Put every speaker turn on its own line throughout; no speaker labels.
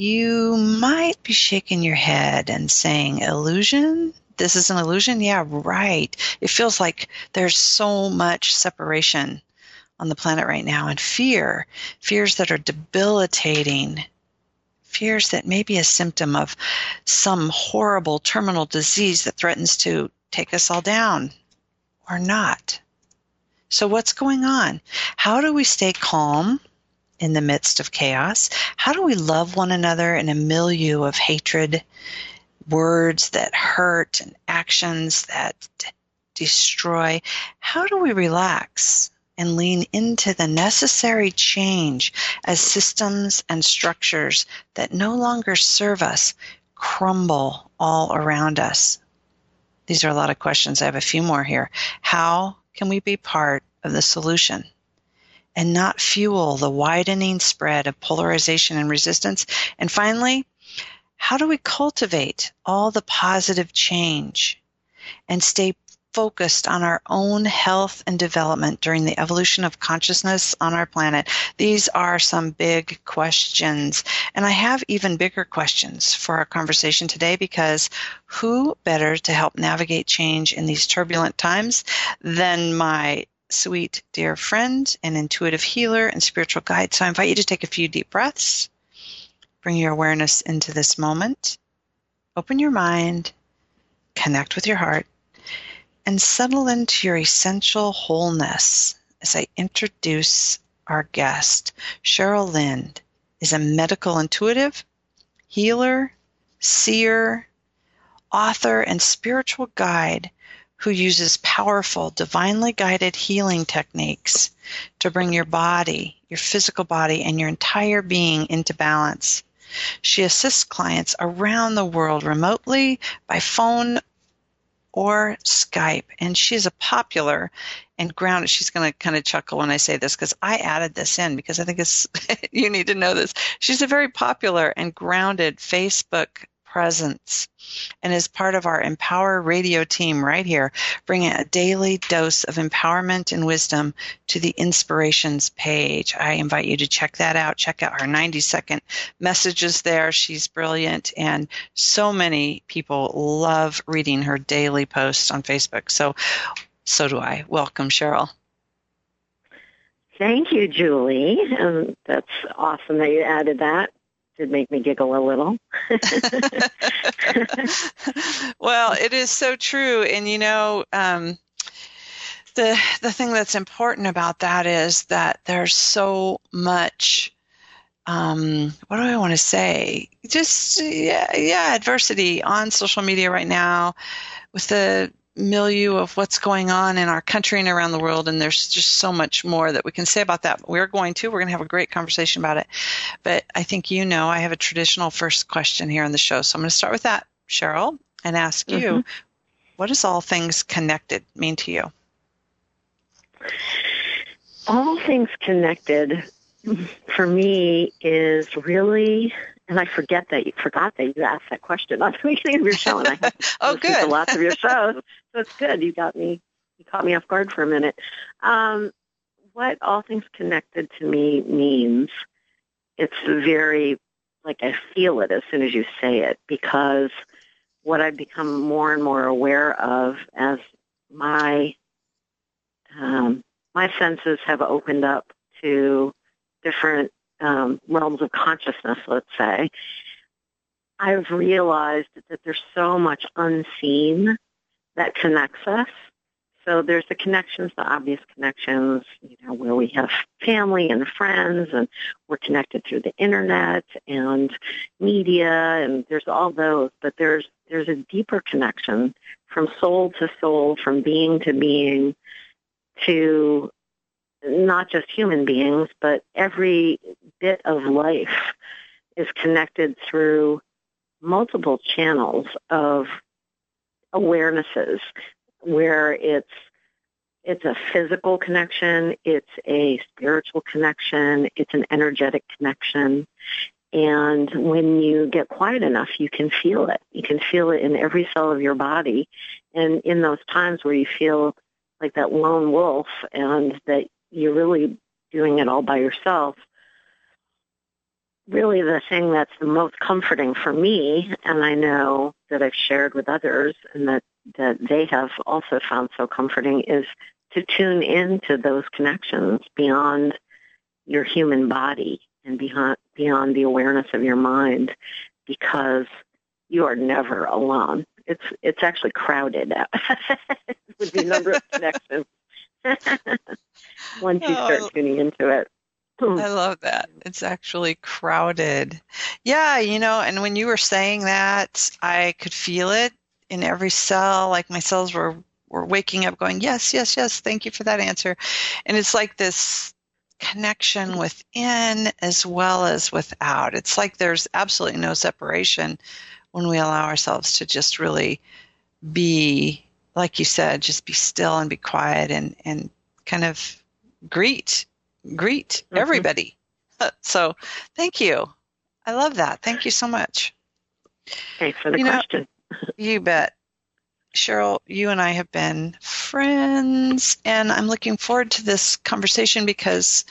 you might be shaking your head and saying, illusion? This is an illusion? Yeah, right. It feels like there's so much separation on the planet right now and fear, fears that are debilitating, fears that may be a symptom of some horrible terminal disease that threatens to take us all down or not. So, what's going on? How do we stay calm in the midst of chaos? How do we love one another in a milieu of hatred, words that hurt, and actions that destroy? How do we relax and lean into the necessary change as systems and structures that no longer serve us crumble all around us? These are a lot of questions. I have a few more here. How can we be part of the solution? And not fuel the widening spread of polarization and resistance? And finally, how do we cultivate all the positive change and stay focused on our own health and development during the evolution of consciousness on our planet? These are some big questions. And I have even bigger questions for our conversation today because who better to help navigate change in these turbulent times than my sweet, dear friend and intuitive healer and spiritual guide. So I invite you to take a few deep breaths, bring your awareness into this moment, open your mind, connect with your heart, and settle into your essential wholeness as I introduce our guest. Cheryl Lind is a medical intuitive, healer, seer, author, and spiritual guide who uses powerful, divinely guided healing techniques to bring your body, your physical body, and your entire being into balance. She assists clients around the world remotely by phone or Skype, and she's a popular and grounded. She's going to kind of chuckle when I say this because I added this in because I think it's you need to know this. She's a very popular and grounded Facebook presence and is part of our Empower Radio team right here, bringing a daily dose of empowerment and wisdom to the inspirations page. I invite you to check that out. Check out her 90 second messages there. She's brilliant, and so many people love reading her daily posts on Facebook. So, so do I. Welcome, Cheryl.
Thank you, Julie. Um, that's awesome that you added that did make me giggle a little.
well, it is so true, and you know, um, the the thing that's important about that is that there's so much. Um, what do I want to say? Just yeah, yeah, adversity on social media right now, with the milieu of what's going on in our country and around the world. And there's just so much more that we can say about that. We're going to, we're going to have a great conversation about it. But I think you know, I have a traditional first question here on the show. So I'm going to start with that, Cheryl, and ask mm-hmm. you, what does all things connected mean to you?
All things connected for me is really and I forget that you forgot that you asked that question on the beginning of your show, and I have
oh, good.
to lots of your shows, so it's good. You got me, you caught me off guard for a minute. Um, what all things connected to me means, it's very like I feel it as soon as you say it, because what I've become more and more aware of as my um, my senses have opened up to different um, realms of consciousness, let's say, I've realized that there's so much unseen that connects us. So there's the connections, the obvious connections, you know, where we have family and friends and we're connected through the internet and media and there's all those, but there's there's a deeper connection from soul to soul, from being to being to not just human beings, but every bit of life is connected through multiple channels of awarenesses where it's it's a physical connection, it's a spiritual connection, it's an energetic connection. And when you get quiet enough, you can feel it. You can feel it in every cell of your body. And in those times where you feel like that lone wolf and that you're really doing it all by yourself, really the thing that's the most comforting for me, and I know that I've shared with others and that, that they have also found so comforting, is to tune into those connections beyond your human body and beyond, beyond the awareness of your mind because you are never alone. It's, it's actually crowded with the number of connections once you start oh. tuning into it.
I love that. It's actually crowded. Yeah, you know, and when you were saying that, I could feel it in every cell. Like my cells were were waking up going, "Yes, yes, yes, thank you for that answer." And it's like this connection within as well as without. It's like there's absolutely no separation when we allow ourselves to just really be like you said, just be still and be quiet and and kind of greet greet mm-hmm. everybody. So thank you. I love that. Thank you so much.
Thanks for the you question.
Know, you bet. Cheryl, you and I have been friends, and I'm looking forward to this conversation because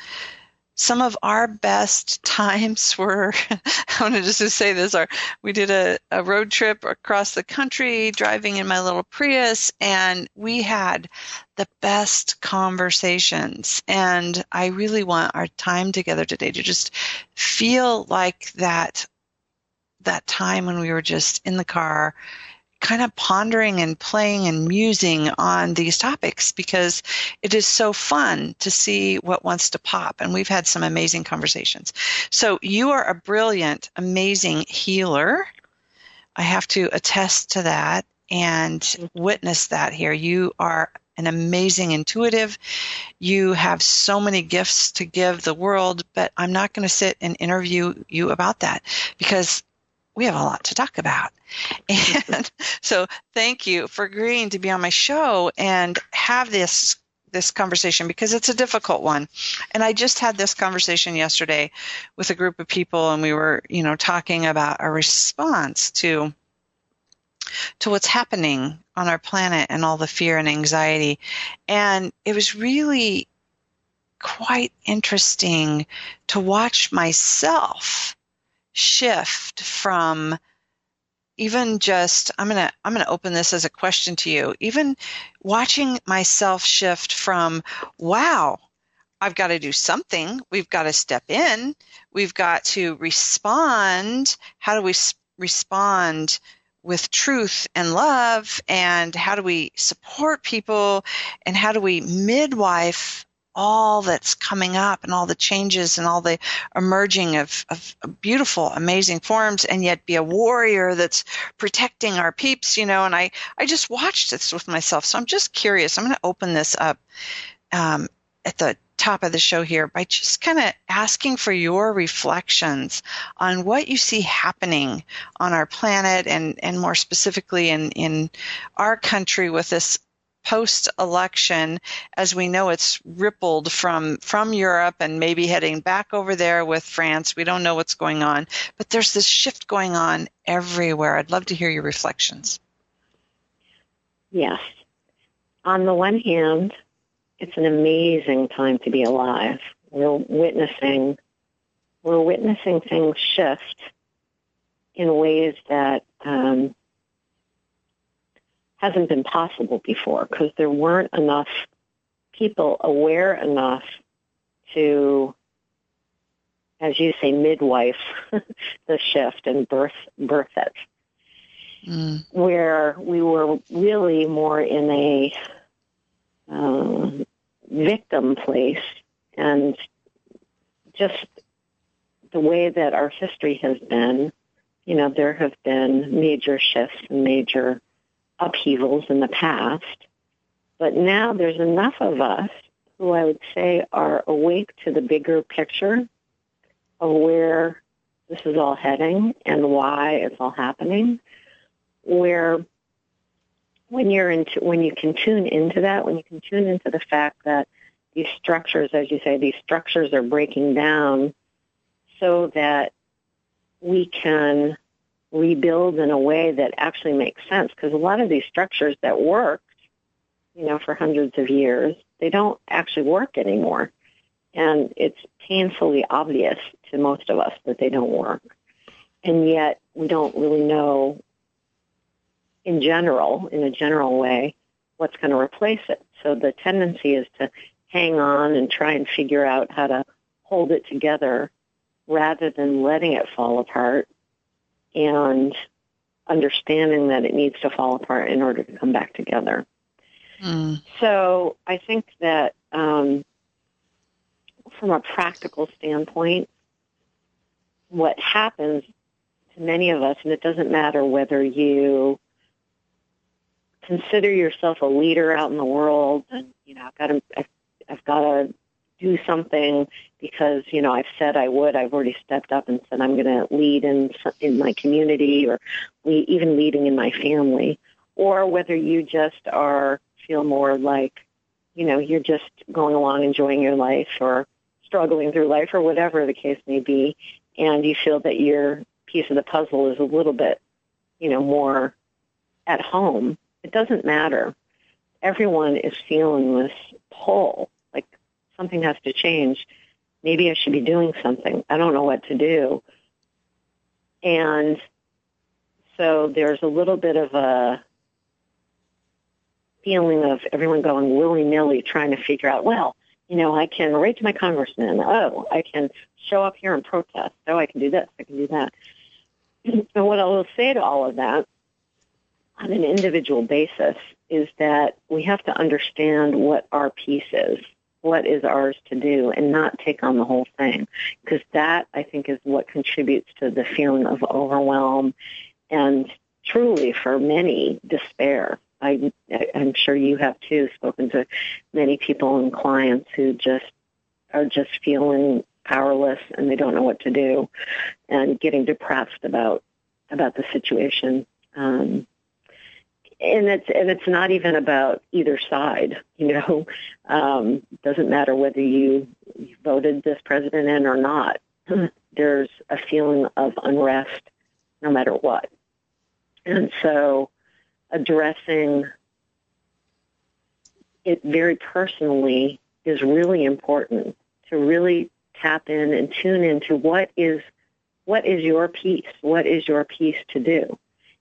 some of our best times were I wanted just say this are we did a, a road trip across the country driving in my little Prius and we had the best conversations. And I really want our time together today to just feel like that that time when we were just in the car kind of pondering and playing and musing on these topics because it is so fun to see what wants to pop. And we've had some amazing conversations. So you are a brilliant, amazing healer. I have to attest to that and mm-hmm. witness that here. You are an amazing intuitive. You have so many gifts to give the world, but I'm not going to sit and interview you about that because we have a lot to talk about. And so thank you for agreeing to be on my show and have this this conversation because it's a difficult one. And I just had this conversation yesterday with a group of people and we were, you know, talking about a response to to what's happening on our planet and all the fear and anxiety. And it was really quite interesting to watch myself shift from even just i'm going to i'm going to open this as a question to you. Even watching myself shift from wow i've got to do something. We've got to step in. We've got to respond. How do we respond with truth and love? And how do we support people? And how do we midwife all that's coming up and all the changes and all the emerging of, of beautiful, amazing forms, and yet be a warrior that's protecting our peeps, you know. And I, I just watched this with myself. So I'm just curious. I'm going to open this up um, at the top of the show here by just kind of asking for your reflections on what you see happening on our planet and, and more specifically in, in our country with this post election, as we know, it's rippled from from Europe and maybe heading back over there with France. We don't know what's going on, but there's this shift going on everywhere. I'd love to hear your reflections.
Yes. On the one hand, it's an amazing time to be alive. We're witnessing we're witnessing things shift in ways that um, hasn't been possible before because there weren't enough people aware enough to, as you say, midwife the shift and birth birth it. Mm. Where we were really more in a uh, victim place and just the way that our history has been, you know, there have been major shifts and major upheavals in the past. But now there's enough of us who I would say are awake to the bigger picture of where this is all heading and why it's all happening. Where when you're into when you can tune into that, when you can tune into the fact that these structures, as you say, these structures are breaking down so that we can rebuild in a way that actually makes sense. Because a lot of these structures that worked, you know, for hundreds of years, they don't actually work anymore. And it's painfully obvious to most of us that they don't work. And yet we don't really know in general, in a general way, what's going to replace it. So the tendency is to hang on and try and figure out how to hold it together rather than letting it fall apart and understanding that it needs to fall apart in order to come back together. Mm. So I think that um, from a practical standpoint, what happens to many of us, and it doesn't matter whether you consider yourself a leader out in the world, and you know, I've got to, I've, got to do something because you know I've said I would. I've already stepped up and said I'm going to lead in in my community or even leading in my family, or whether you just are feel more like you know you're just going along enjoying your life or struggling through life or whatever the case may be, and you feel that your piece of the puzzle is a little bit you know more at home. It doesn't matter. Everyone is feeling this pull something has to change. Maybe I should be doing something. I don't know what to do. And so there's a little bit of a feeling of everyone going willy-nilly trying to figure out, well, you know, I can write to my congressman. Oh, I can show up here and protest. Oh, I can do this. I can do that. and what I will say to all of that on an individual basis is that we have to understand what our piece is what is ours to do and not take on the whole thing. Because that, I think, is what contributes to the feeling of overwhelm and truly for many despair. I, I'm sure you have too spoken to many people and clients who just are just feeling powerless and they don't know what to do and getting depressed about about the situation. Um, and it's and it's not even about either side. You know, um, doesn't matter whether you voted this president in or not. There's a feeling of unrest, no matter what, and so addressing it very personally is really important to really tap in and tune into what is what is your piece, what is your piece to do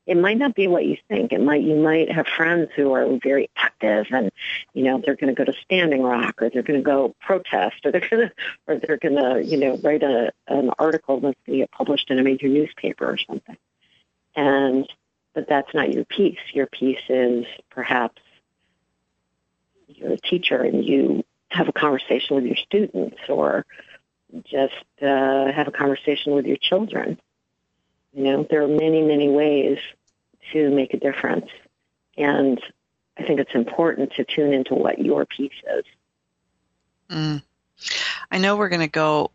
it might not be what you think. It might you might have friends who are very active and you know they're going to go to Standing Rock or they're going to go protest or they're going to or they're going to you know write a an article that's going to get published in a major newspaper or something. And but that's not your piece. Your piece is perhaps you're a teacher and you have a conversation with your students or just uh, have a conversation with your children. You know, there are many, many ways to make a difference. And I think it's important to tune into what your piece is.
Mm. I know we're going to go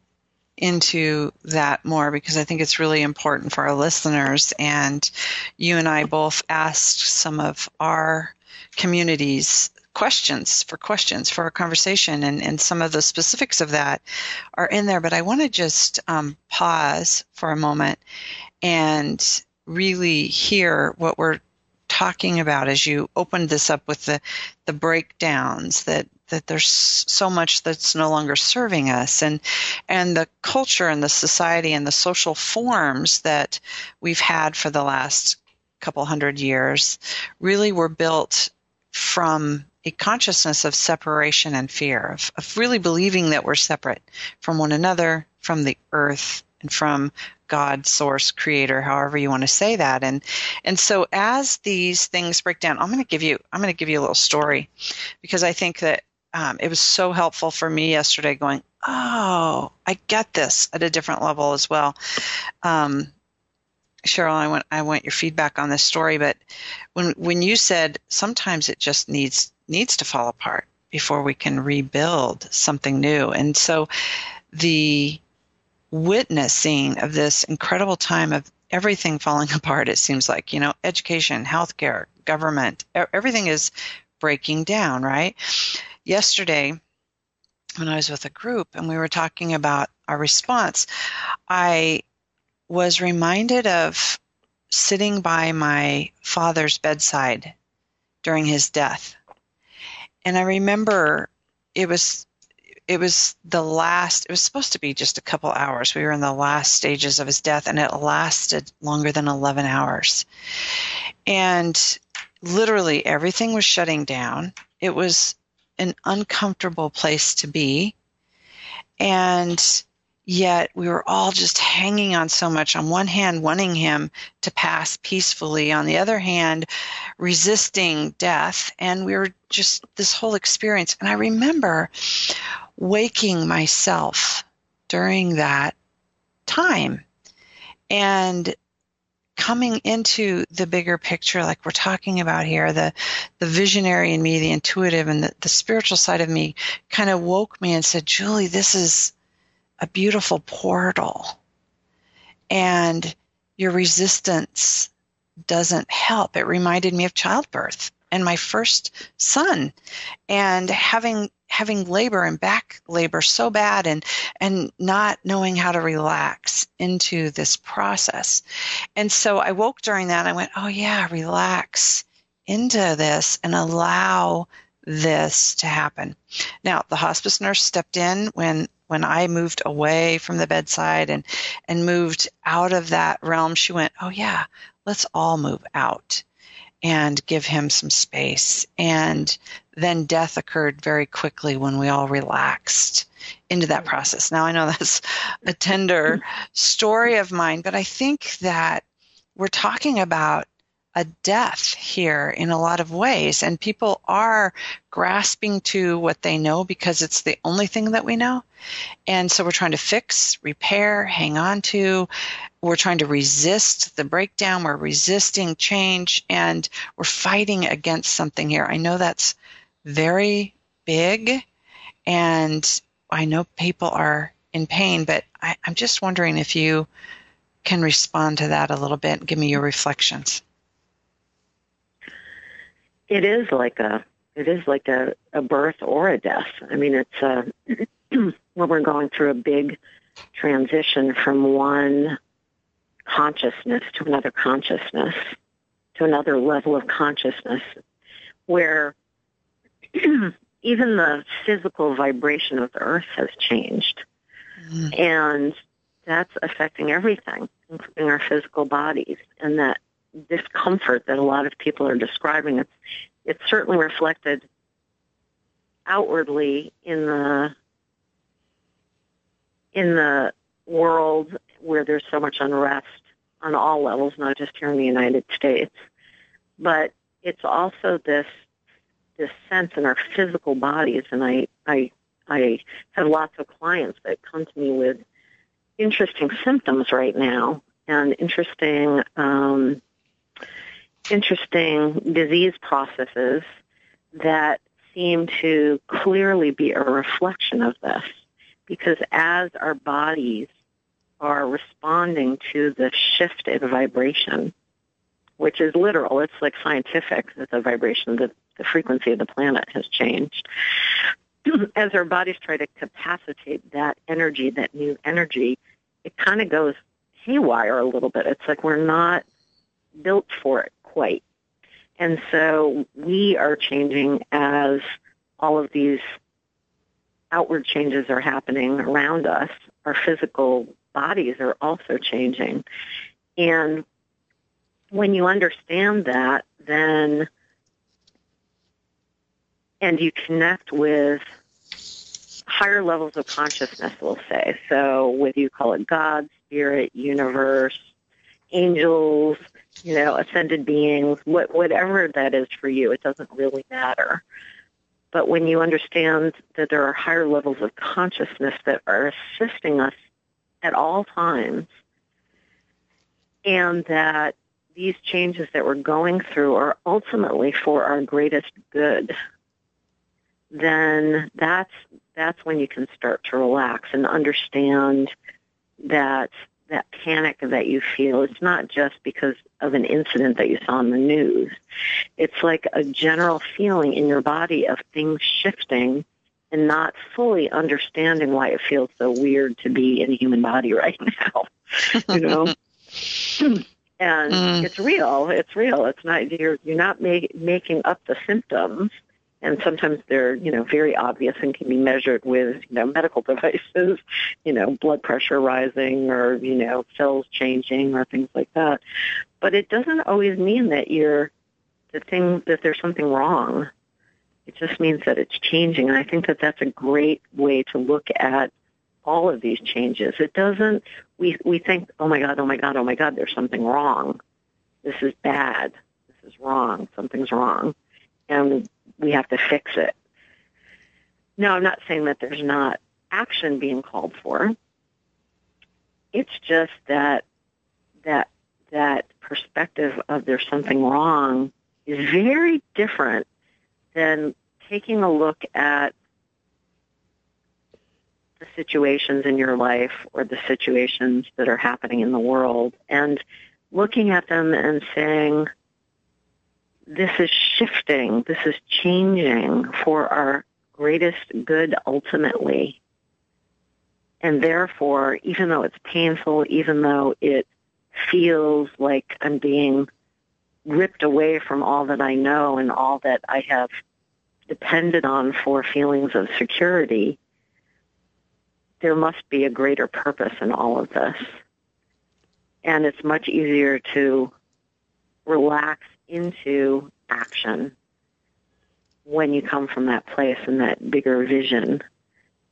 into that more because I think it's really important for our listeners. And you and I both asked some of our communities questions for questions for our conversation, and, and some of the specifics of that are in there. But I want to just um, pause for a moment and really hear what we're talking about as you opened this up with the the breakdowns that that there's so much that's no longer serving us. And and the culture and the society and the social forms that we've had for the last couple hundred years really were built from a consciousness of separation and fear of, of really believing that we're separate from one another from the earth and from God, source, creator, however you want to say that. And and so as these things break down, I'm going to give you I'm going to give you a little story because I think that um, it was so helpful for me yesterday. Going, oh, I get this at a different level as well. Um, Cheryl, I want I want your feedback on this story, but when when you said sometimes it just needs needs to fall apart before we can rebuild something new, and so the witnessing of this incredible time of everything falling apart, it seems like, you know, education, healthcare, government, everything is breaking down, right? Yesterday, when I was with a group and we were talking about our response, I was reminded of sitting by my father's bedside during his death. And I remember it was it was the last it was supposed to be just a couple hours. We were in the last stages of his death and it lasted longer than 11 hours. And literally everything was shutting down. It was an uncomfortable place to be. And yet we were all just hanging on so much on one hand wanting him to pass peacefully on the other hand resisting death. And we were just this whole experience. And i remember waking myself during that time and coming into the bigger picture like we're talking about here the the visionary in me the intuitive and the, the spiritual side of me kind of woke me and said julie this is a beautiful portal and your resistance doesn't help. It reminded me of childbirth and my first son and having having labor and back labor so bad and and not knowing how to relax into this process. And so I woke during that and I went, "Oh yeah, relax into this and allow this to happen." Now, the hospice nurse stepped in when when I moved away from the bedside and and moved out of that realm. She went, "Oh yeah, let's all move out." and give him some space. And then death occurred very quickly when we all relaxed into that process. Now I know that's a tender story of mine, but I think that we're talking about a death here in a lot of ways, and people are grasping to what they know because it's the only thing that we know. And so we're trying to fix, repair, hang on to. We're trying to resist the breakdown. We're resisting change, and we're fighting against something here. I know that's very big, and I know people are in pain, but I, I'm just wondering if you can respond to that a little bit and give me your reflections
it is like a it is like a, a birth or a death. I mean, it's uh, a when we're going through a big transition from one consciousness to another consciousness to another level of consciousness where even the physical vibration of the earth has changed. Mm. And that's affecting everything, including our physical bodies. And that discomfort that a lot of people are describing. It's it's certainly reflected outwardly in the in the world where there's so much unrest on all levels, not just here in the United States. But it's also this this sense in our physical bodies and I I I have lots of clients that come to me with interesting symptoms right now and interesting um, interesting disease processes that seem to clearly be a reflection of this. Because as our bodies are responding to the shift in vibration, which is literal, it's like scientific that the vibration, the, the frequency of the planet has changed. As our bodies try to capacitate that energy, that new energy, it kind of goes haywire a little bit. It's like we're not built for it quite. And so we are changing as all of these outward changes are happening around us. Our physical bodies are also changing. And when you understand that, then, and you connect with higher levels of consciousness, we'll say. So whether you call it God, spirit, universe, angels, you know, ascended beings, what, whatever that is for you, it doesn't really matter. But when you understand that there are higher levels of consciousness that are assisting us at all times, and that these changes that we're going through are ultimately for our greatest good, then that's that's when you can start to relax and understand that that panic that you feel, it's not just because of an incident that you saw in the news. It's like a general feeling in your body of things shifting and not fully understanding why it feels so weird to be in a human body right now. you know? and mm. it's real. It's real. It's not you're you're not make, making up the symptoms and sometimes they're you know very obvious and can be measured with you know medical devices you know blood pressure rising or you know cells changing or things like that. But it doesn't always mean that you're the thing that there's something wrong. It just means that it's changing. And i think that that's a great way to look at all of these changes. It doesn't we we think oh my god oh my god oh my god there's something wrong. This is bad. This is wrong. Something's wrong. And we have to fix it. Now, I'm not saying that there's not action being called for. It's just that that that perspective of there's something wrong is very different than taking a look at the situations in your life or the situations that are happening in the world and looking at them and saying, this is shifting, this is changing for our greatest good ultimately. And therefore, even though it's painful, even though it feels like I'm being ripped away from all that I know and all that I have depended on for feelings of security, there must be a greater purpose in all of this. And it's much easier to relax into action when you come from that place and that bigger vision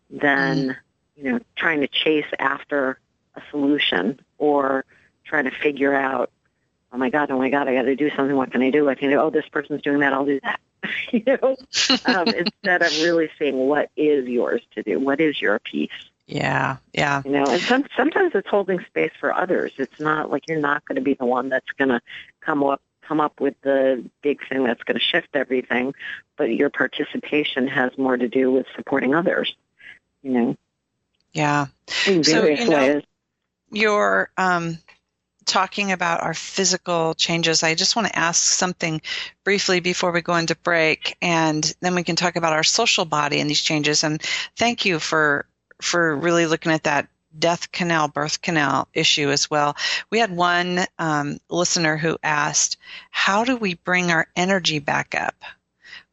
than, mm. you know, trying to chase after a solution or trying to figure out, oh my God, oh my God, I got to do something. What can I do? What can I do? Oh, this person's doing that. I'll do that. you know, um, instead of really seeing what is yours to do, what is your piece.
Yeah, yeah.
You know, and some, sometimes it's holding space for others. It's not like you're not going to be the one that's going to come up come up with the big thing that's going to shift everything, but your participation has more to do with supporting others, you know.
Yeah.
In various so, you know, ways.
You're um, talking about our physical changes. I just want to ask something briefly before we go into break, and then we can talk about our social body and these changes. And thank you for for really looking at that death canal, birth canal issue as well. We had one um, listener who asked, How do we bring our energy back up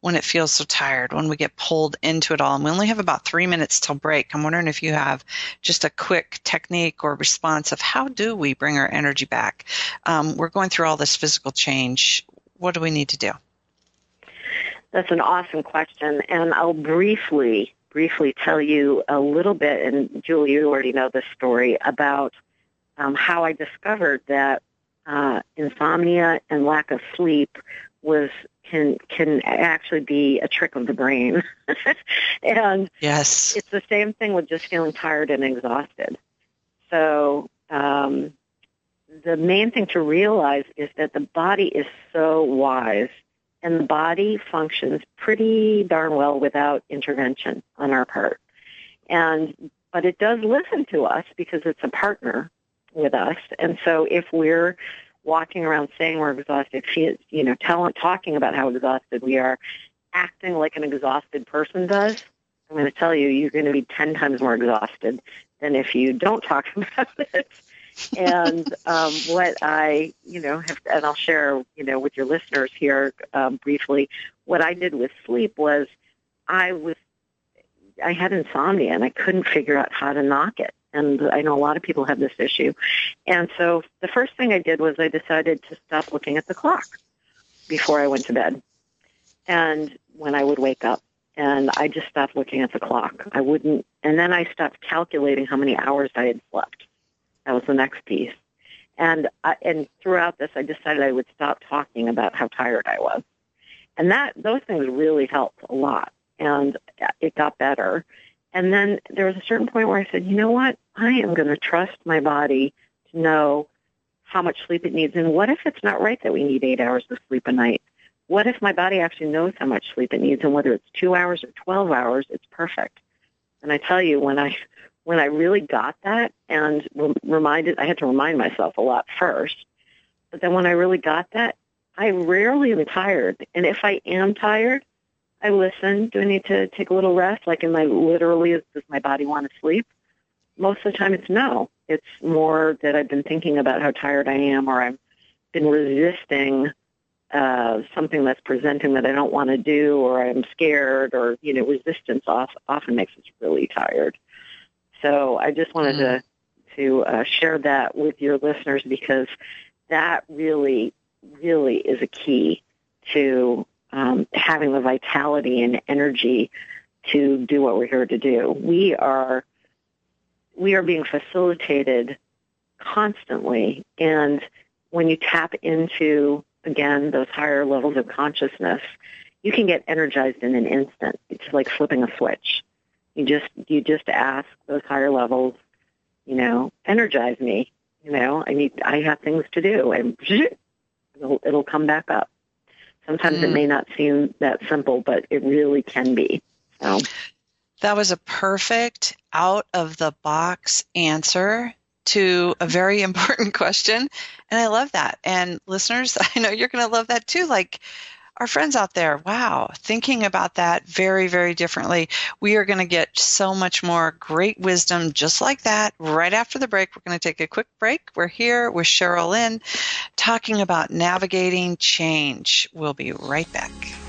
when it feels so tired, when we get pulled into it all? And we only have about three minutes till break. I'm wondering if you have just a quick technique or response of how do we bring our energy back? Um, we're going through all this physical change. What do we need to do?
That's an awesome question, and I'll briefly briefly tell you a little bit, and Julie, you already know this story, about um, how I discovered that uh, insomnia and lack of sleep was can can actually be a trick of the brain. and
yes,
it's the same thing with just feeling tired and exhausted. So um, the main thing to realize is that the body is so wise and the body functions pretty darn well without intervention on our part. And but it does listen to us because it's a partner with us. And so if we're walking around saying we're exhausted, you know, telling, talking about how exhausted we are, acting like an exhausted person does, I'm going to tell you, you're going to be 10 times more exhausted than if you don't talk about it and um, what I, you know, have, and I'll share, you know, with your listeners here um, briefly. What I did with sleep was, I was, I had insomnia and I couldn't figure out how to knock it. And I know a lot of people have this issue. And so the first thing I did was I decided to stop looking at the clock before I went to bed. And when I would wake up, and I just stopped looking at the clock. I wouldn't, and then I stopped calculating how many hours I had slept. That was the next piece. And I, and throughout this, I decided I would stop talking about how tired I was, and that those things really helped a lot, and it got better. And then there was a certain point where I said, you know what? I am going to trust my body to know how much sleep it needs. And what if it's not right that we need eight hours of sleep a night? What if my body actually knows how much sleep it needs, and whether it's two hours or twelve hours, it's perfect. And I tell you, when I when I really got that and reminded, I had to remind myself a lot first. But then when I really got that, I rarely am tired. And if I am tired, I listen. Do I need to take a little rest? Like, am I literally, does my body want to sleep? Most of the time it's no. It's more that I've been thinking about how tired I am or I've been resisting uh, something that's presenting that I don't want to do or I'm scared or, you know, resistance often makes us really tired. So I just wanted mm to, to uh, share that with your listeners because that really, really is a key to um, having the vitality and energy to do what we're here to do. We are we are being facilitated constantly, and when you tap into again those higher levels of consciousness, you can get energized in an instant. It's like flipping a switch. You just you just ask those higher levels, you know, energize me. You know, I need I have things to do, and it'll, it'll come back up. Sometimes mm. it may not seem that simple, but it really can be. So.
That was a perfect out of the box answer to a very important question. And I love that. And listeners, I know you're going to love that too. Like, our friends out there, wow, thinking about that very, very differently. We are going to get so much more great wisdom just like that right after the break. We're going to take a quick break. We're here with Cheryl Lynn talking about navigating change. We'll be right back.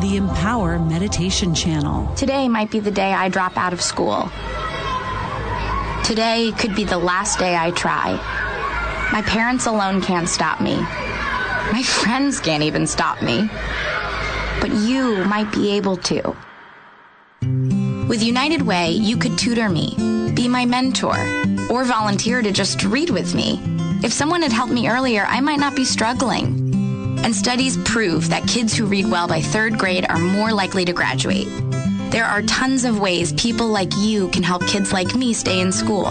the Empower Meditation Channel.
Today might be the day I drop out of school. Today could be the last day I try. My parents alone can't stop me. My friends can't even stop me. But you might be able to. With United Way, you could tutor me, be my mentor, or volunteer to just read with me. If someone had helped me earlier, I might not be struggling. And studies prove that kids who read well by third grade are more likely to graduate. There are tons of ways people like you can help kids like me stay in school.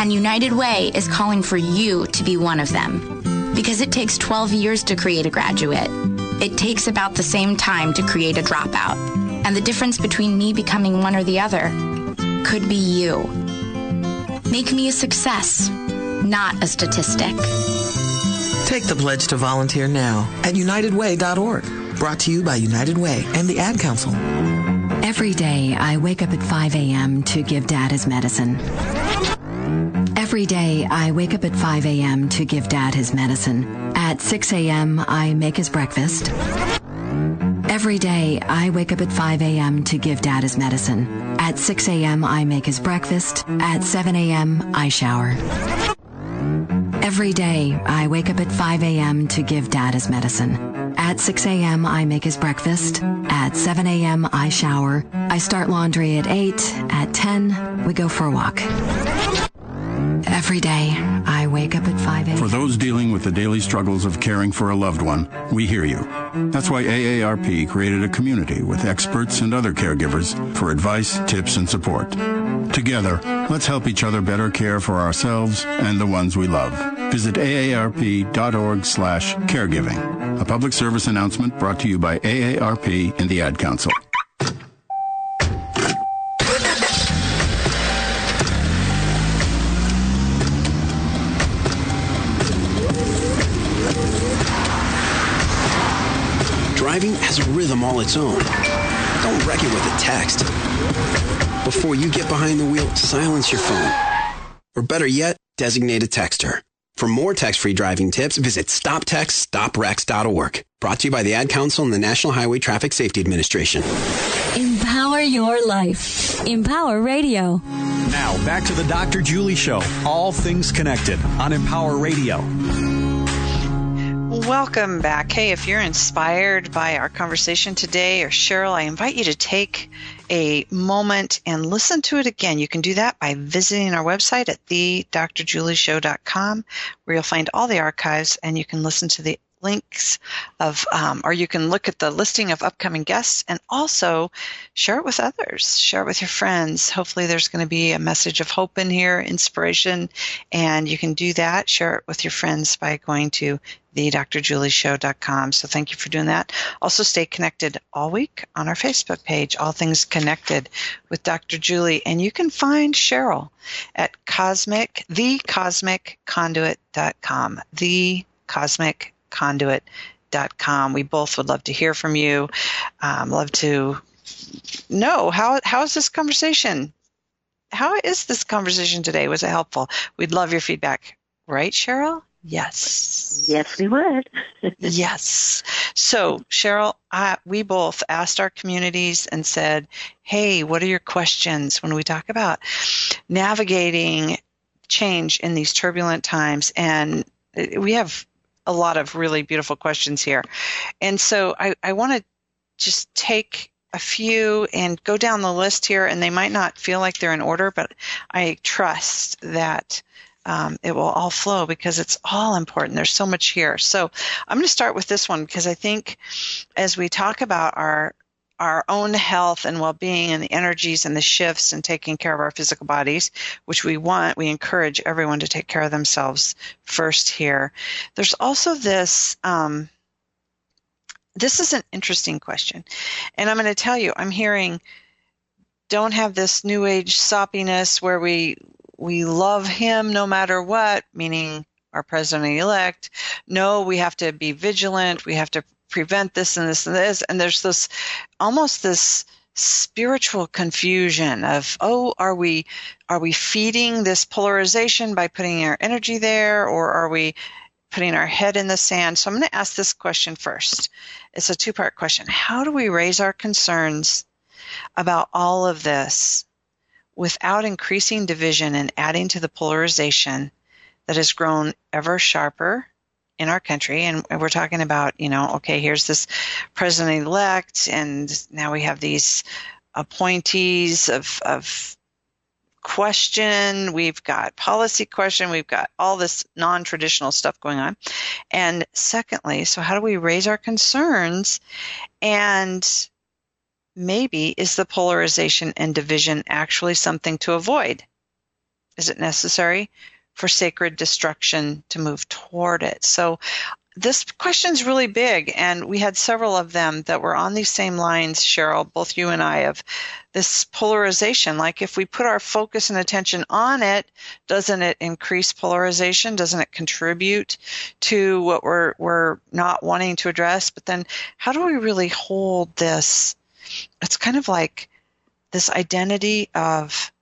And United Way is calling for you to be one of them. Because it takes 12 years to create a graduate. It takes about the same time to create a dropout. And the difference between me becoming one or the other could be you. Make me a success, not a statistic.
Take the pledge to volunteer now at unitedway.org. Brought to you by United Way and the Ad Council.
Every day I wake up at 5 a.m. to give dad his medicine. Every day I wake up at 5 a.m. to give dad his medicine. At 6 a.m. I make his breakfast. Every day I wake up at 5 a.m. to give dad his medicine. At 6 a.m. I make his breakfast. At 7 a.m. I shower. Every day, I wake up at 5 a.m. to give dad his medicine. At 6 a.m., I make his breakfast. At 7 a.m., I shower. I start laundry at 8. At 10, we go for a walk. Every day, I wake up at 5 a.m.
For those dealing with the daily struggles of caring for a loved one, we hear you. That's why AARP created a community with experts and other caregivers for advice, tips, and support. Together, let's help each other better care for ourselves and the ones we love. Visit aarp.org slash caregiving. A public service announcement brought to you by AARP and the Ad Council.
Driving has a rhythm all its own. Don't wreck it with a text. Before you get behind the wheel, silence your phone. Or better yet, designate a texter. For more tax-free driving tips, visit stoptextsstopwrecks.org. Brought to you by the Ad Council and the National Highway Traffic Safety Administration.
Empower your life. Empower Radio.
Now, back to the Dr. Julie Show. All things connected on Empower Radio.
Welcome back. Hey, if you're inspired by our conversation today, or Cheryl, I invite you to take a moment and listen to it again. You can do that by visiting our website at thedrjulieshow.com, where you'll find all the archives and you can listen to the links of, um, or you can look at the listing of upcoming guests and also share it with others, share it with your friends. Hopefully, there's going to be a message of hope in here, inspiration, and you can do that. Share it with your friends by going to thedrjulieshow.com. So thank you for doing that. Also, stay connected all week on our Facebook page, All Things Connected with Dr. Julie. And you can find Cheryl at thecosmicconduit.com. The cosmic, thecosmicconduit.com. We both would love to hear from you. Um, love to know how, how is this conversation? How is this conversation today? Was it helpful? We'd love your feedback. Right, Cheryl? Yes.
Yes, we would.
yes. So, Cheryl, I, we both asked our communities and said, hey, what are your questions when we talk about navigating change in these turbulent times? And we have a lot of really beautiful questions here. And so I, I want to just take a few and go down the list here, and they might not feel like they're in order, but I trust that um, it will all flow because it's all important. There's so much here. So I'm going to start with this one because I think as we talk about our our own health and well-being and the energies and the shifts and taking care of our physical bodies, which we want, we encourage everyone to take care of themselves first here. There's also this. Um, this is an interesting question, and I'm going to tell you, I'm hearing don't have this new age soppiness where we we love him no matter what, meaning our president elect. No, we have to be vigilant. We have to prevent this and this and this. And there's this almost this spiritual confusion of oh are we are we feeding this polarization by putting our energy there or are we putting our head in the sand? So i'm going to ask this question first. It's a two part question. How do we raise our concerns about all of this without increasing division and adding to the polarization that has grown ever sharper in our country. And we're talking about, you know, okay, here's this president elect, and now we have these appointees of, of question, we've got policy question, we've got all this non traditional stuff going on. And secondly, so how do we raise our concerns and maybe is the polarization and division actually something to avoid? Is it necessary for sacred destruction to move toward it? So this question is really big, and we had several of them that were on these same lines, Cheryl, both you and I, of this polarization. Like, if we put our focus and attention on it, doesn't it increase polarization? Doesn't it contribute to what we're, we're not wanting to address? But then, how do we really hold this it's kind of like this identity of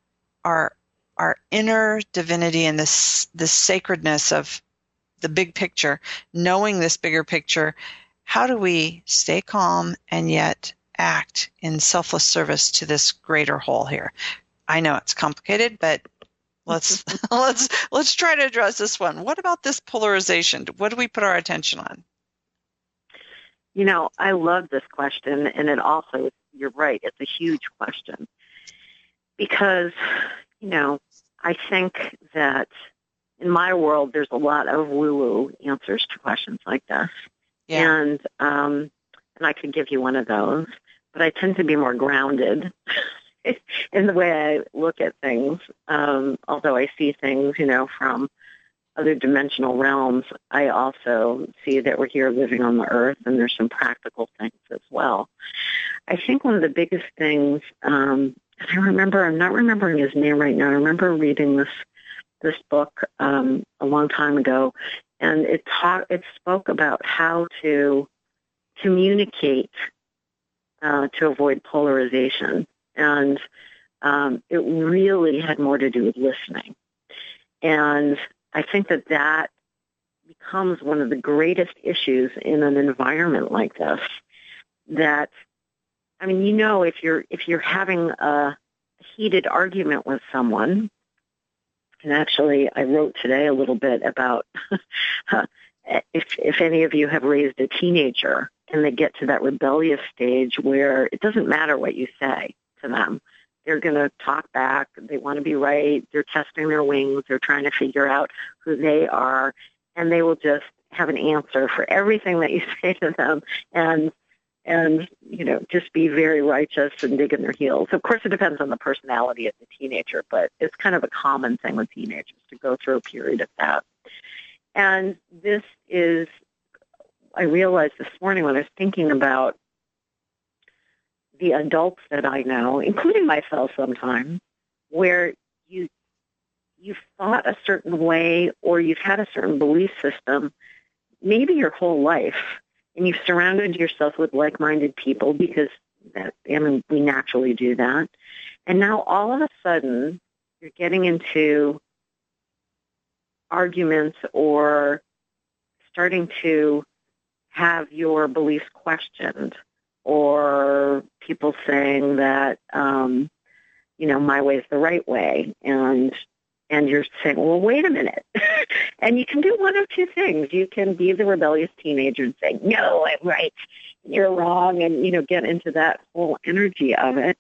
our our inner divinity and this this sacredness of the big picture, knowing this bigger picture, how do we stay calm and yet act in selfless service to this greater whole here? I know it's complicated, but let's let's let's try to address this one. What about this polarization? What do we put our attention on?
You know, I love this question, and it also, you're right, it's a huge question. Because, you know, I think that in my world, there's a lot of woo-woo answers to questions like this. Yeah. And, um, and I could give you one of those, but I tend to be more grounded in the way I look at things. Um, although I see things, you know, from other dimensional realms, I also see that we're here living on the earth and there's some practical things as well. I think one of the biggest things, um, I remember, I'm not remembering his name right now. I remember reading this this book um, a long time ago, and it taught it spoke about how to communicate uh, to avoid polarization, and um, it really had more to do with listening. And I think that that becomes one of the greatest issues in an environment like this. That, I mean, you know, if you're if you're having a heated argument with someone, and actually, I wrote today a little bit about if if any of you have raised a teenager and they get to that rebellious stage where it doesn't matter what you say to them. They're going to talk back. They want to be right. They're testing their wings. They're trying to figure out who they are. And they will just have an answer for everything that you say to them. And and you know just be very righteous and dig in their heels. Of course, it depends on the personality of the teenager, but it's kind of a common thing with teenagers to go through a period of that. And this is I realized this morning when I was thinking about the adults that I know, including myself sometimes, where you you've thought a certain way or you've had a certain belief system maybe your whole life and you've surrounded yourself with like-minded people because that I mean we naturally do that. And now all of a sudden you're getting into arguments or starting to have your beliefs questioned or people saying that um, you know my way is the right way and and you're saying well wait a minute. And you can do one of two things. You can be the rebellious teenager and say no i'm right. You're wrong and you know get into that whole energy of it.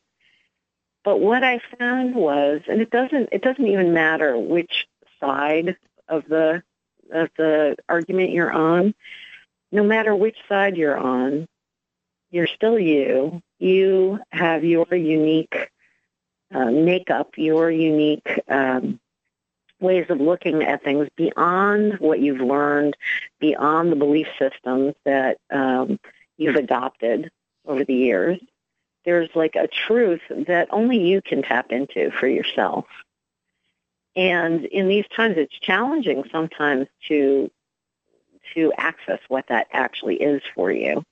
But what i found was and it doesn't it doesn't even matter which side of the of the argument you're on no matter which side you're on, you're still you. You have your unique uh, makeup, your unique um, ways of looking at things beyond what you've learned, beyond the belief systems that um, you've adopted over the years. There's like a truth that only you can tap into for yourself. And in these times, it's challenging sometimes to to access what that actually is for you.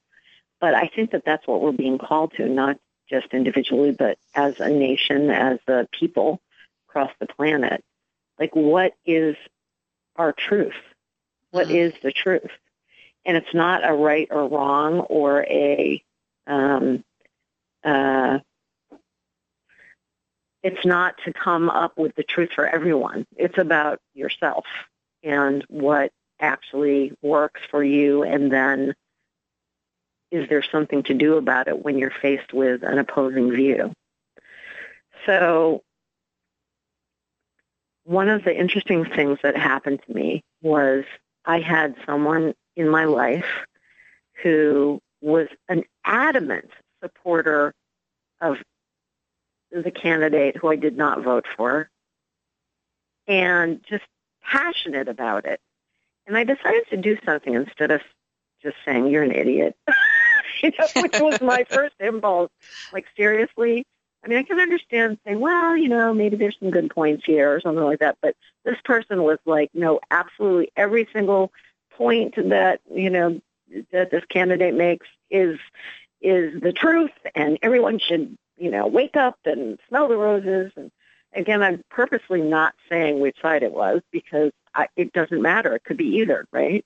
But I think that that's what we're being called to, not just individually, but as a nation, as a people across the planet. Like, what is our truth? What mm-hmm. is the truth? And it's not a right or wrong or a, um, uh, it's not to come up with the truth for everyone. It's about yourself and what actually works for you and then is there something to do about it when you're faced with an opposing view? So one of the interesting things that happened to me was I had someone in my life who was an adamant supporter of the candidate who I did not vote for and just passionate about it. And I decided to do something instead of just saying, you're an idiot, you know, which was my first impulse. Like, seriously? I mean, I can understand saying, well, you know, maybe there's some good points here or something like that. But this person was like, no, absolutely every single point that, you know, that this candidate makes is is the truth and everyone should, you know, wake up and smell the roses and again, I'm purposely not saying which side it was because I, it doesn't matter. It could be either, right?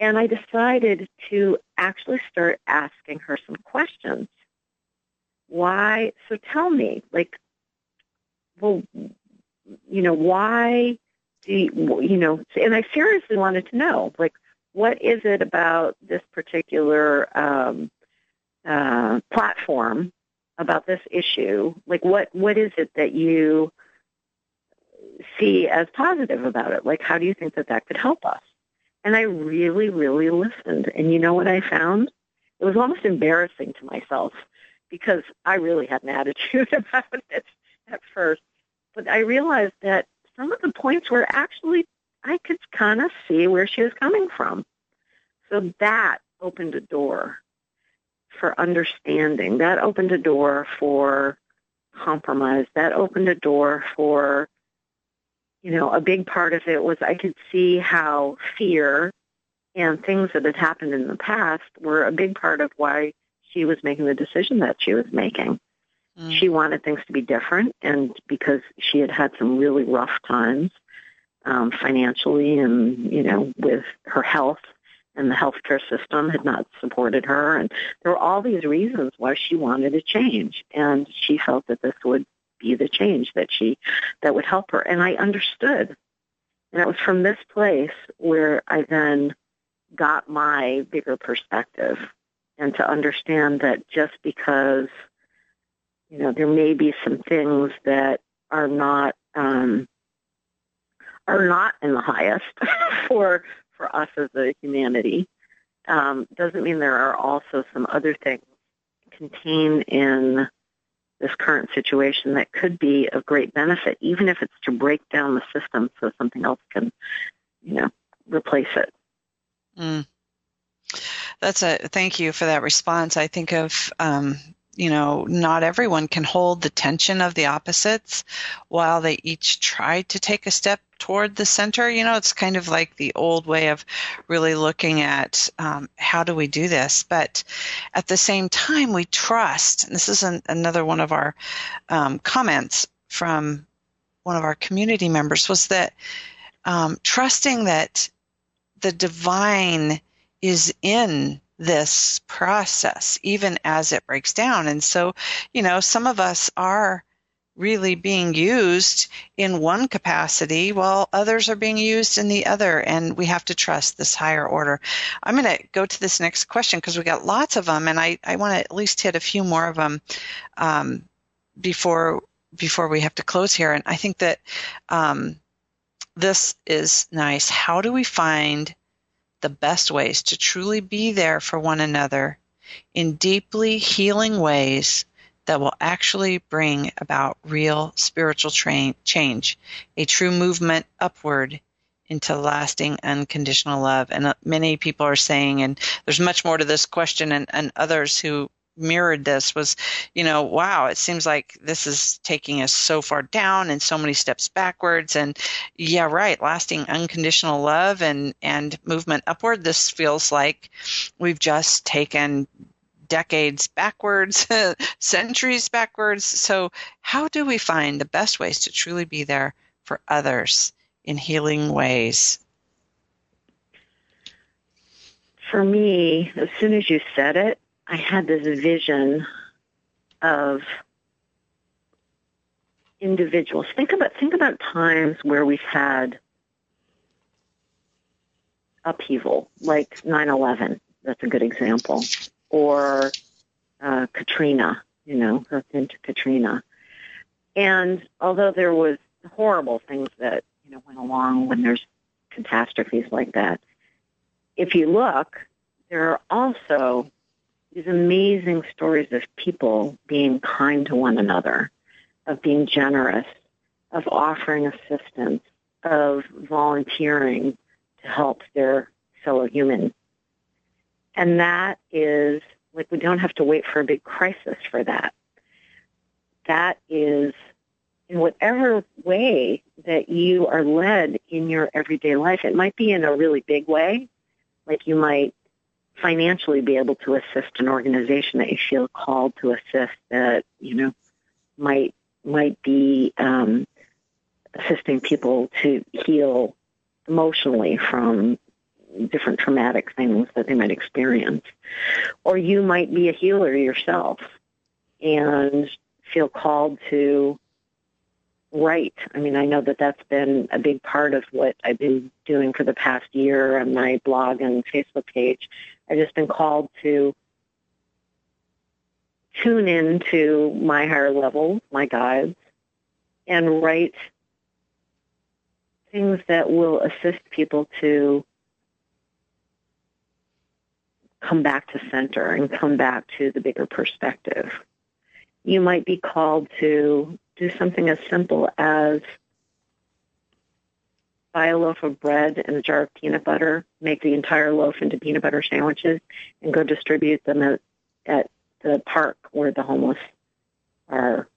And I decided to actually start asking her some questions. Why? So tell me, like, well, you know, why do you, you know, and I seriously wanted to know, like, what is it about this particular um, uh, platform about this issue? Like, what what is it that you see as positive about it? Like, how do you think that that could help us? And I really, really listened. And you know what I found? It was almost embarrassing to myself because I really had an attitude about it at first. But I realized that some of the points were actually, I could kind of see where she was coming from. So that opened a door for understanding. That opened a door for compromise. That opened a door for, you know, a big part of it was I could see how fear and things that had happened in the past were a big part of why she was making the decision that she was making. Mm. She wanted things to be different, and because she had had some really rough times, um, financially and, you know, with her health and the healthcare system had not supported her. And there were all these reasons why she wanted to change. And she felt that this would be the change that she, that would help her. And I understood. And it was from this place where I then got my bigger perspective and to understand that just because, you know, there may be some things that are not, um, are not in the highest for for us as a humanity um, doesn't mean there are also some other things contained in this current situation that could be of great benefit, even if it's to break down the system so something else can, you know, replace it.
That's a thank you for that response. I think of um, you know, not everyone can hold the tension of the opposites while they each try to take a step toward the center. You know, it's kind of like the old way of really looking at um, how do we do this. But at the same time, we trust, and this is an, another one of our um, comments from one of our community members, was that um, trusting that the divine is in this process, even as it breaks down. And so, you know, some of us are really being used in one capacity while others are being used in the other and we have to trust this higher order. I'm going to go to this next question because we got lots of them and i, I want to at least hit a few more of them um, before before we have to close here. And i think that um, this is nice. How do we find the best ways to truly be there for one another in deeply healing ways that will actually bring about real spiritual tra- change, a true movement upward into lasting unconditional love. And uh, many people are saying, and there's much more to this question, and, and others who mirrored this was, you know, wow, it seems like this is taking us so far down and so many steps backwards. And yeah, right, lasting unconditional love and, and movement upward. This feels like we've just taken decades backwards, centuries backwards. So how do we find the best ways to truly be there for others in healing ways?
For me, as soon as you said it, I had this vision of individuals. Think about think about times where we've had upheaval, like 9/11. That's a good example, or uh, Katrina. You know, into Katrina. And although there was horrible things that you know went along when there's catastrophes like that, if you look, there are also these amazing stories of people being kind to one another, of being generous, of offering assistance, of volunteering to help their fellow human. And that is like we don't have to wait for a big crisis for that. That is in whatever way that you are led in your everyday life. It might be in a really big way, like you might financially be able to assist an organization that you feel called to assist that you know might might be um, assisting people to heal emotionally from different traumatic things that they might experience or you might be a healer yourself and feel called to write. I mean, I know that that's been a big part of what I've been doing for the past year on my blog and Facebook page I've just been called to tune in to my higher level, my guides, and write things that will assist people to come back to center and come back to the bigger perspective. You might be called to do something as simple as buy a loaf of bread and a jar of peanut butter, make the entire loaf into peanut butter sandwiches, and go distribute them at, at the park where the homeless are.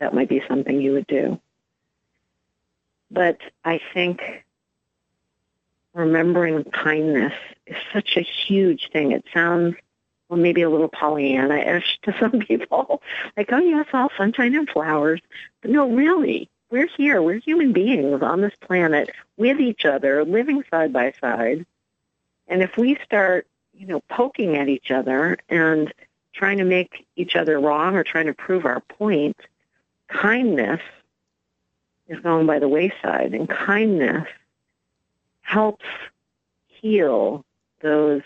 That might be something you would do. But I think remembering kindness is such a huge thing. It sounds well, maybe a little Pollyanna-ish to some people, like, oh yes, all sunshine and flowers. But no, really, we're here. We're human beings on this planet with each other, living side by side. And if we start, you know, poking at each other and trying to make each other wrong or trying to prove our point, kindness is going by the wayside. And kindness helps heal those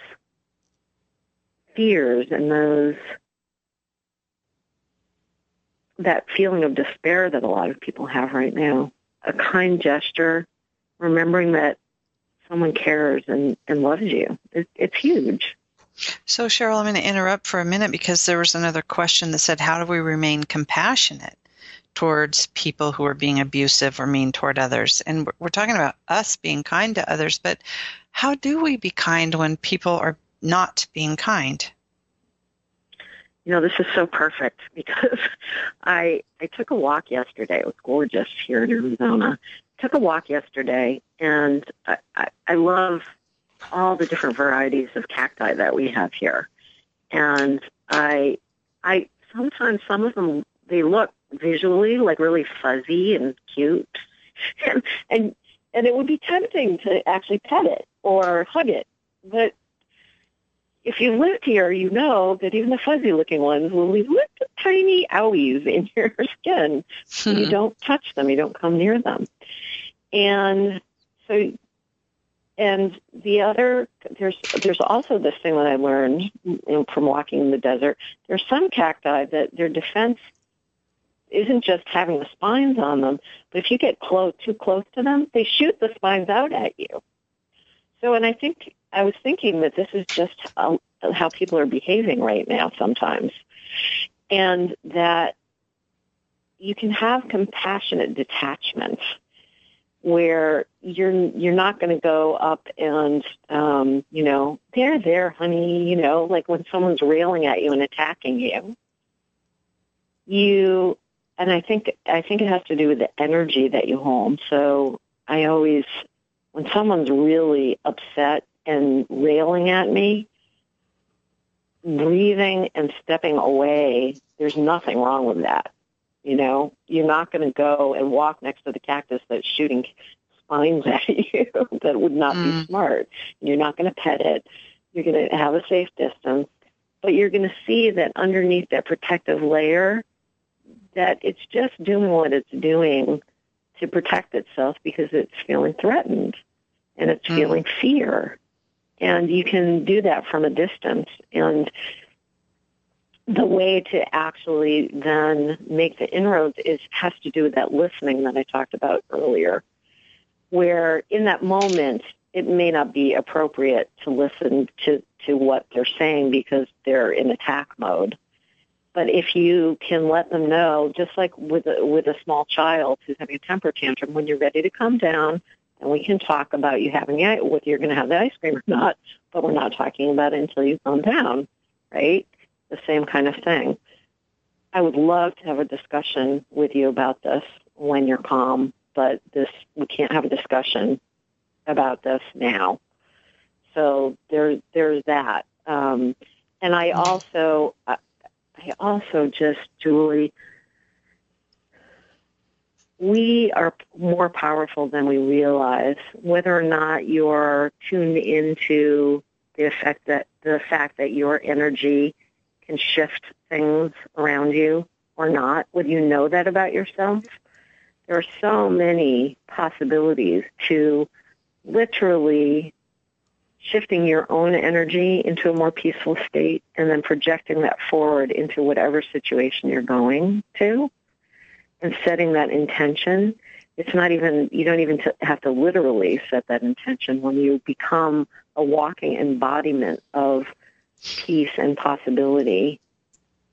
fears and those that feeling of despair that a lot of people have right now. A kind gesture, remembering that someone cares and, and loves you, it, it's huge.
So, Cheryl, I'm going to interrupt for a minute because there was another question that said, How do we remain compassionate towards people who are being abusive or mean toward others? And we're talking about us being kind to others, but how do we be kind when people are not being kind?
You know, this is so perfect because I I took a walk yesterday. It was gorgeous here in Arizona. Took a walk yesterday, and I, I, I love all the different varieties of cacti that we have here. And I I sometimes some of them they look visually like really fuzzy and cute. And and and it would be tempting to actually pet it or hug it. But if you lived here, you know that even the fuzzy looking ones will leave little tiny owies in your skin. you hmm. don't touch them, you don't come near them. And so and the other there's there's also this thing that I learned from walking in the desert. There's some cacti that their defense isn't just having the spines on them, but if you get close too close to them, they shoot the spines out at you. So, and I think I was thinking that this is just how, people are behaving right now sometimes, and that you can have compassionate detachment where you're you're not going to go up and um, you know there there honey you know like when someone's railing at you and attacking you. You and I think I think it has to do with the energy that you hold. So I always when someone's really upset and railing at me breathing and stepping away there's nothing wrong with that you know, you're not going to go and walk next to the cactus that's shooting spines at you. that would not mm. be smart. You're not going to pet it. You're going to have a safe distance. But you're going to see that underneath that protective layer, that it's just doing what it's doing to protect itself because it's feeling threatened and it's mm. feeling fear. And you can do that from a distance. And the way to actually then make the inroads is has to do with that listening that I talked about earlier, where in that moment it may not be appropriate to listen to, to what they're saying because they're in attack mode. But if you can let them know, just like with a, with a small child who's having a temper tantrum, when you're ready to come down, and we can talk about you having it, whether you're going to have the ice cream or not, but we're not talking about it until you calm down, right? the same kind of thing. I would love to have a discussion with you about this when you're calm, but this we can't have a discussion about this now. So there, there's that. Um, and I also, I also just, Julie, we are more powerful than we realize. Whether or not you're tuned into the effect that the fact that your energy can shift things around you or not? Would you know that about yourself? There are so many possibilities to literally shifting your own energy into a more peaceful state and then projecting that forward into whatever situation you're going to and setting that intention. It's not even, you don't even have to literally set that intention when you become a walking embodiment of peace and possibility,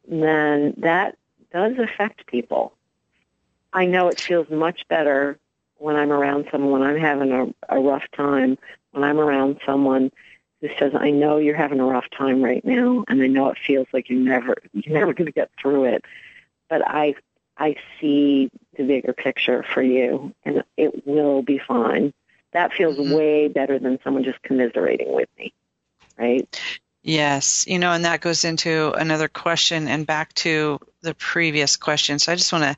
then that does affect people. I know it feels much better when I'm around someone, when I'm having a, a rough time, when I'm around someone who says, I know you're having a rough time right now, and I know it feels like you're never, you're never going to get through it, but I, I see the bigger picture for you, and it will be fine. That feels mm-hmm. way better than someone just commiserating with me, right?
Yes, you know, and that goes into another question and back to the previous question. So I just want to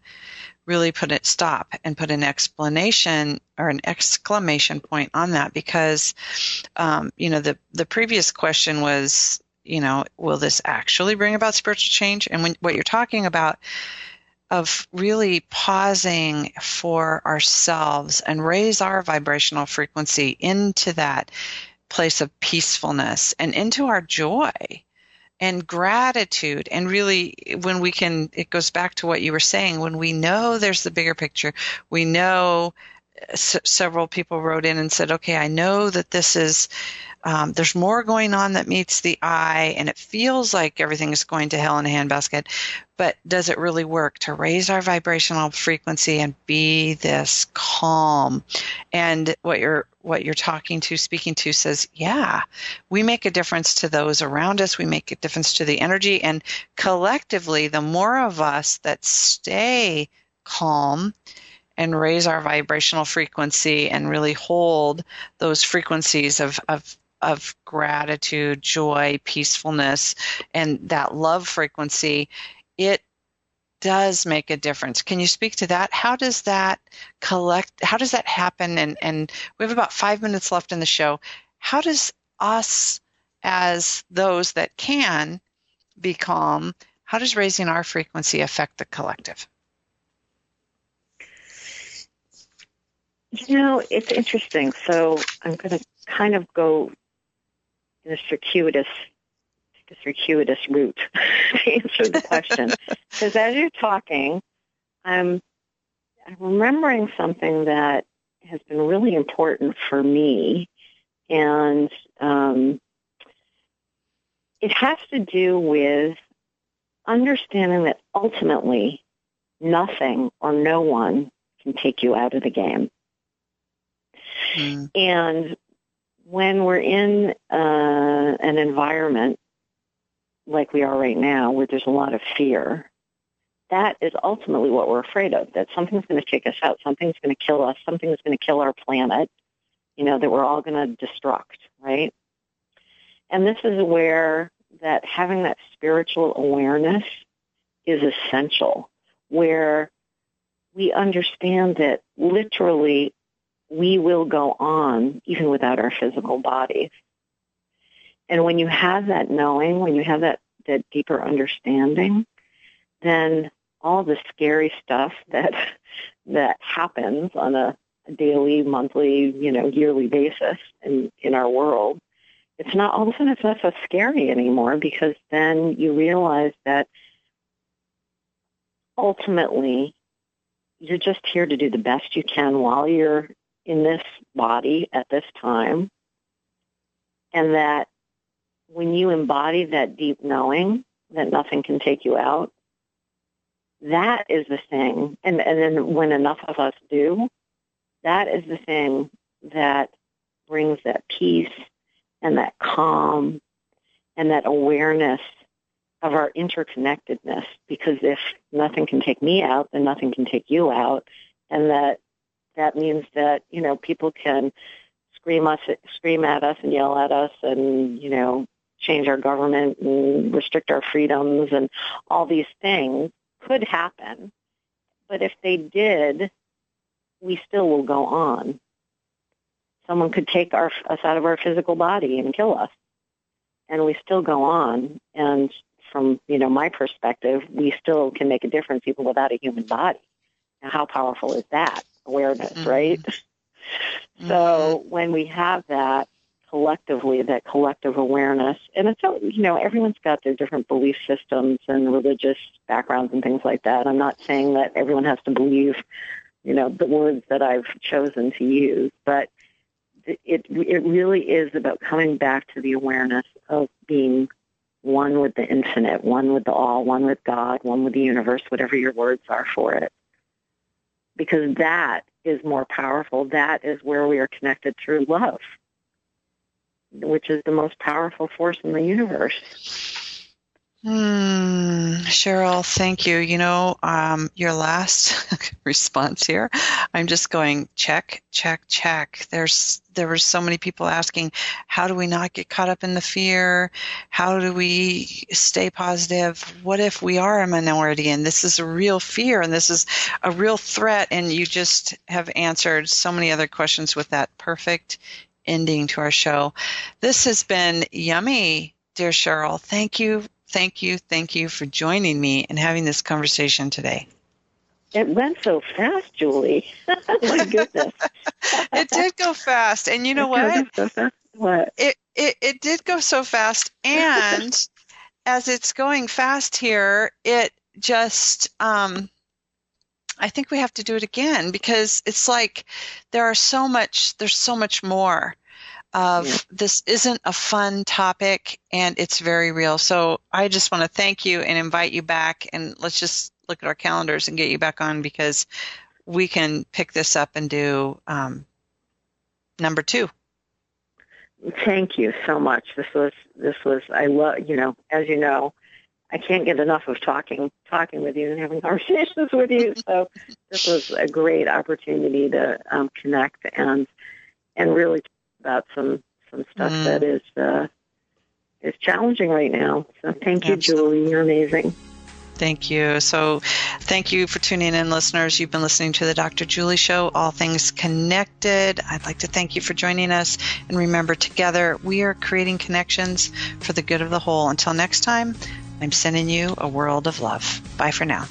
really put it stop and put an explanation or an exclamation point on that because um, you know the the previous question was you know will this actually bring about spiritual change and when what you're talking about of really pausing for ourselves and raise our vibrational frequency into that place of peacefulness and into our joy and gratitude. And really when we can it goes back to what you were saying when we know there's the bigger picture we know uh, s- several people wrote in and said okay i know that this is um, there's more going on that meets the eye and it feels like everything is going to hell in a handbasket but does it really work to raise our vibrational frequency and be this calm? And what you're what you're talking to speaking to says yeah we make a difference to those around us. We make a difference to the energy. And collectively the more of us that stay calm and raise our vibrational frequency and really hold those frequencies of, of of gratitude, joy, peacefulness, and that love frequency, it does make a difference. Can you speak to that? How does that collect? How does that happen? And and we have about five minutes left in the show. How does us, as those that can be calm, how does raising our frequency affect the collective?
You know, it's interesting. So I'm going to kind of go in a circuitous a circuitous route to answer the question. Because as you're talking, I'm, I'm remembering something that has been really important for me, and um, it has to do with understanding that ultimately nothing or no one can take you out of the game. Mm. And when we're in uh, an environment like we are right now, where there's a lot of fear, that is ultimately what we're afraid of, that something's going to take us out, something's going to kill us, something's going to kill our planet, you know, that we're all going to destruct, right? And this is where that having that spiritual awareness is essential, where we understand that literally we will go on even without our physical bodies. And when you have that knowing, when you have that, that deeper understanding, then all the scary stuff that that happens on a, daily, monthly, you know, yearly basis in, in our world, it's not all of a sudden it's not so scary anymore because then you realize that ultimately you're just here to do the best you can while you're in this body at this time. And that when you embody that deep knowing that nothing can take you out, that is the thing. And, and then when enough of us do, that is the thing that brings that peace and that calm and that awareness of our interconnectedness. Because if nothing can take me out, then nothing can take you out. And that that means that you know people can scream us, scream at us, and yell at us, and you know change our government and restrict our freedoms, and all these things could happen. But if they did, we still will go on. Someone could take our, us out of our physical body and kill us, and we still go on. And from you know my perspective, we still can make a difference even without a human body. Now, how powerful is that? Awareness, mm-hmm. right? Mm-hmm. So when we have that collectively, that collective awareness, and it's you know everyone's got their different belief systems and religious backgrounds and things like that. I'm not saying that everyone has to believe, you know, the words that I've chosen to use, but it it really is about coming back to the awareness of being one with the infinite, one with the all, one with God, one with the universe, whatever your words are for it because that is more powerful. That is where we are connected through love, which is the most powerful force in the universe.
Hmm, Cheryl, thank you. You know, um, your last response here, I'm just going check, check, check. There's there were so many people asking, how do we not get caught up in the fear? How do we stay positive? What if we are a minority and this is a real fear and this is a real threat? And you just have answered so many other questions with that perfect ending to our show. This has been yummy, dear Cheryl. Thank you thank you, thank you for joining me and having this conversation today.
It went so fast, Julie. My goodness.
it did go fast. And you know what?
What?
It, it, it did go so fast. And as it's going fast here, it just, um, I think we have to do it again because it's like there are so much, there's so much more of yeah. this isn't a fun topic and it's very real. So I just want to thank you and invite you back and let's just look at our calendars and get you back on because we can pick this up and do um, number two.
Thank you so much. This was this was I love you know as you know I can't get enough of talking talking with you and having conversations with you. So this was a great opportunity to um, connect and and really about some some stuff mm. that is uh, is challenging right now. So thank you, Absolutely. Julie. You're amazing.
Thank you. So, thank you for tuning in, listeners. You've been listening to the Dr. Julie Show, All Things Connected. I'd like to thank you for joining us. And remember, together, we are creating connections for the good of the whole. Until next time, I'm sending you a world of love. Bye for now.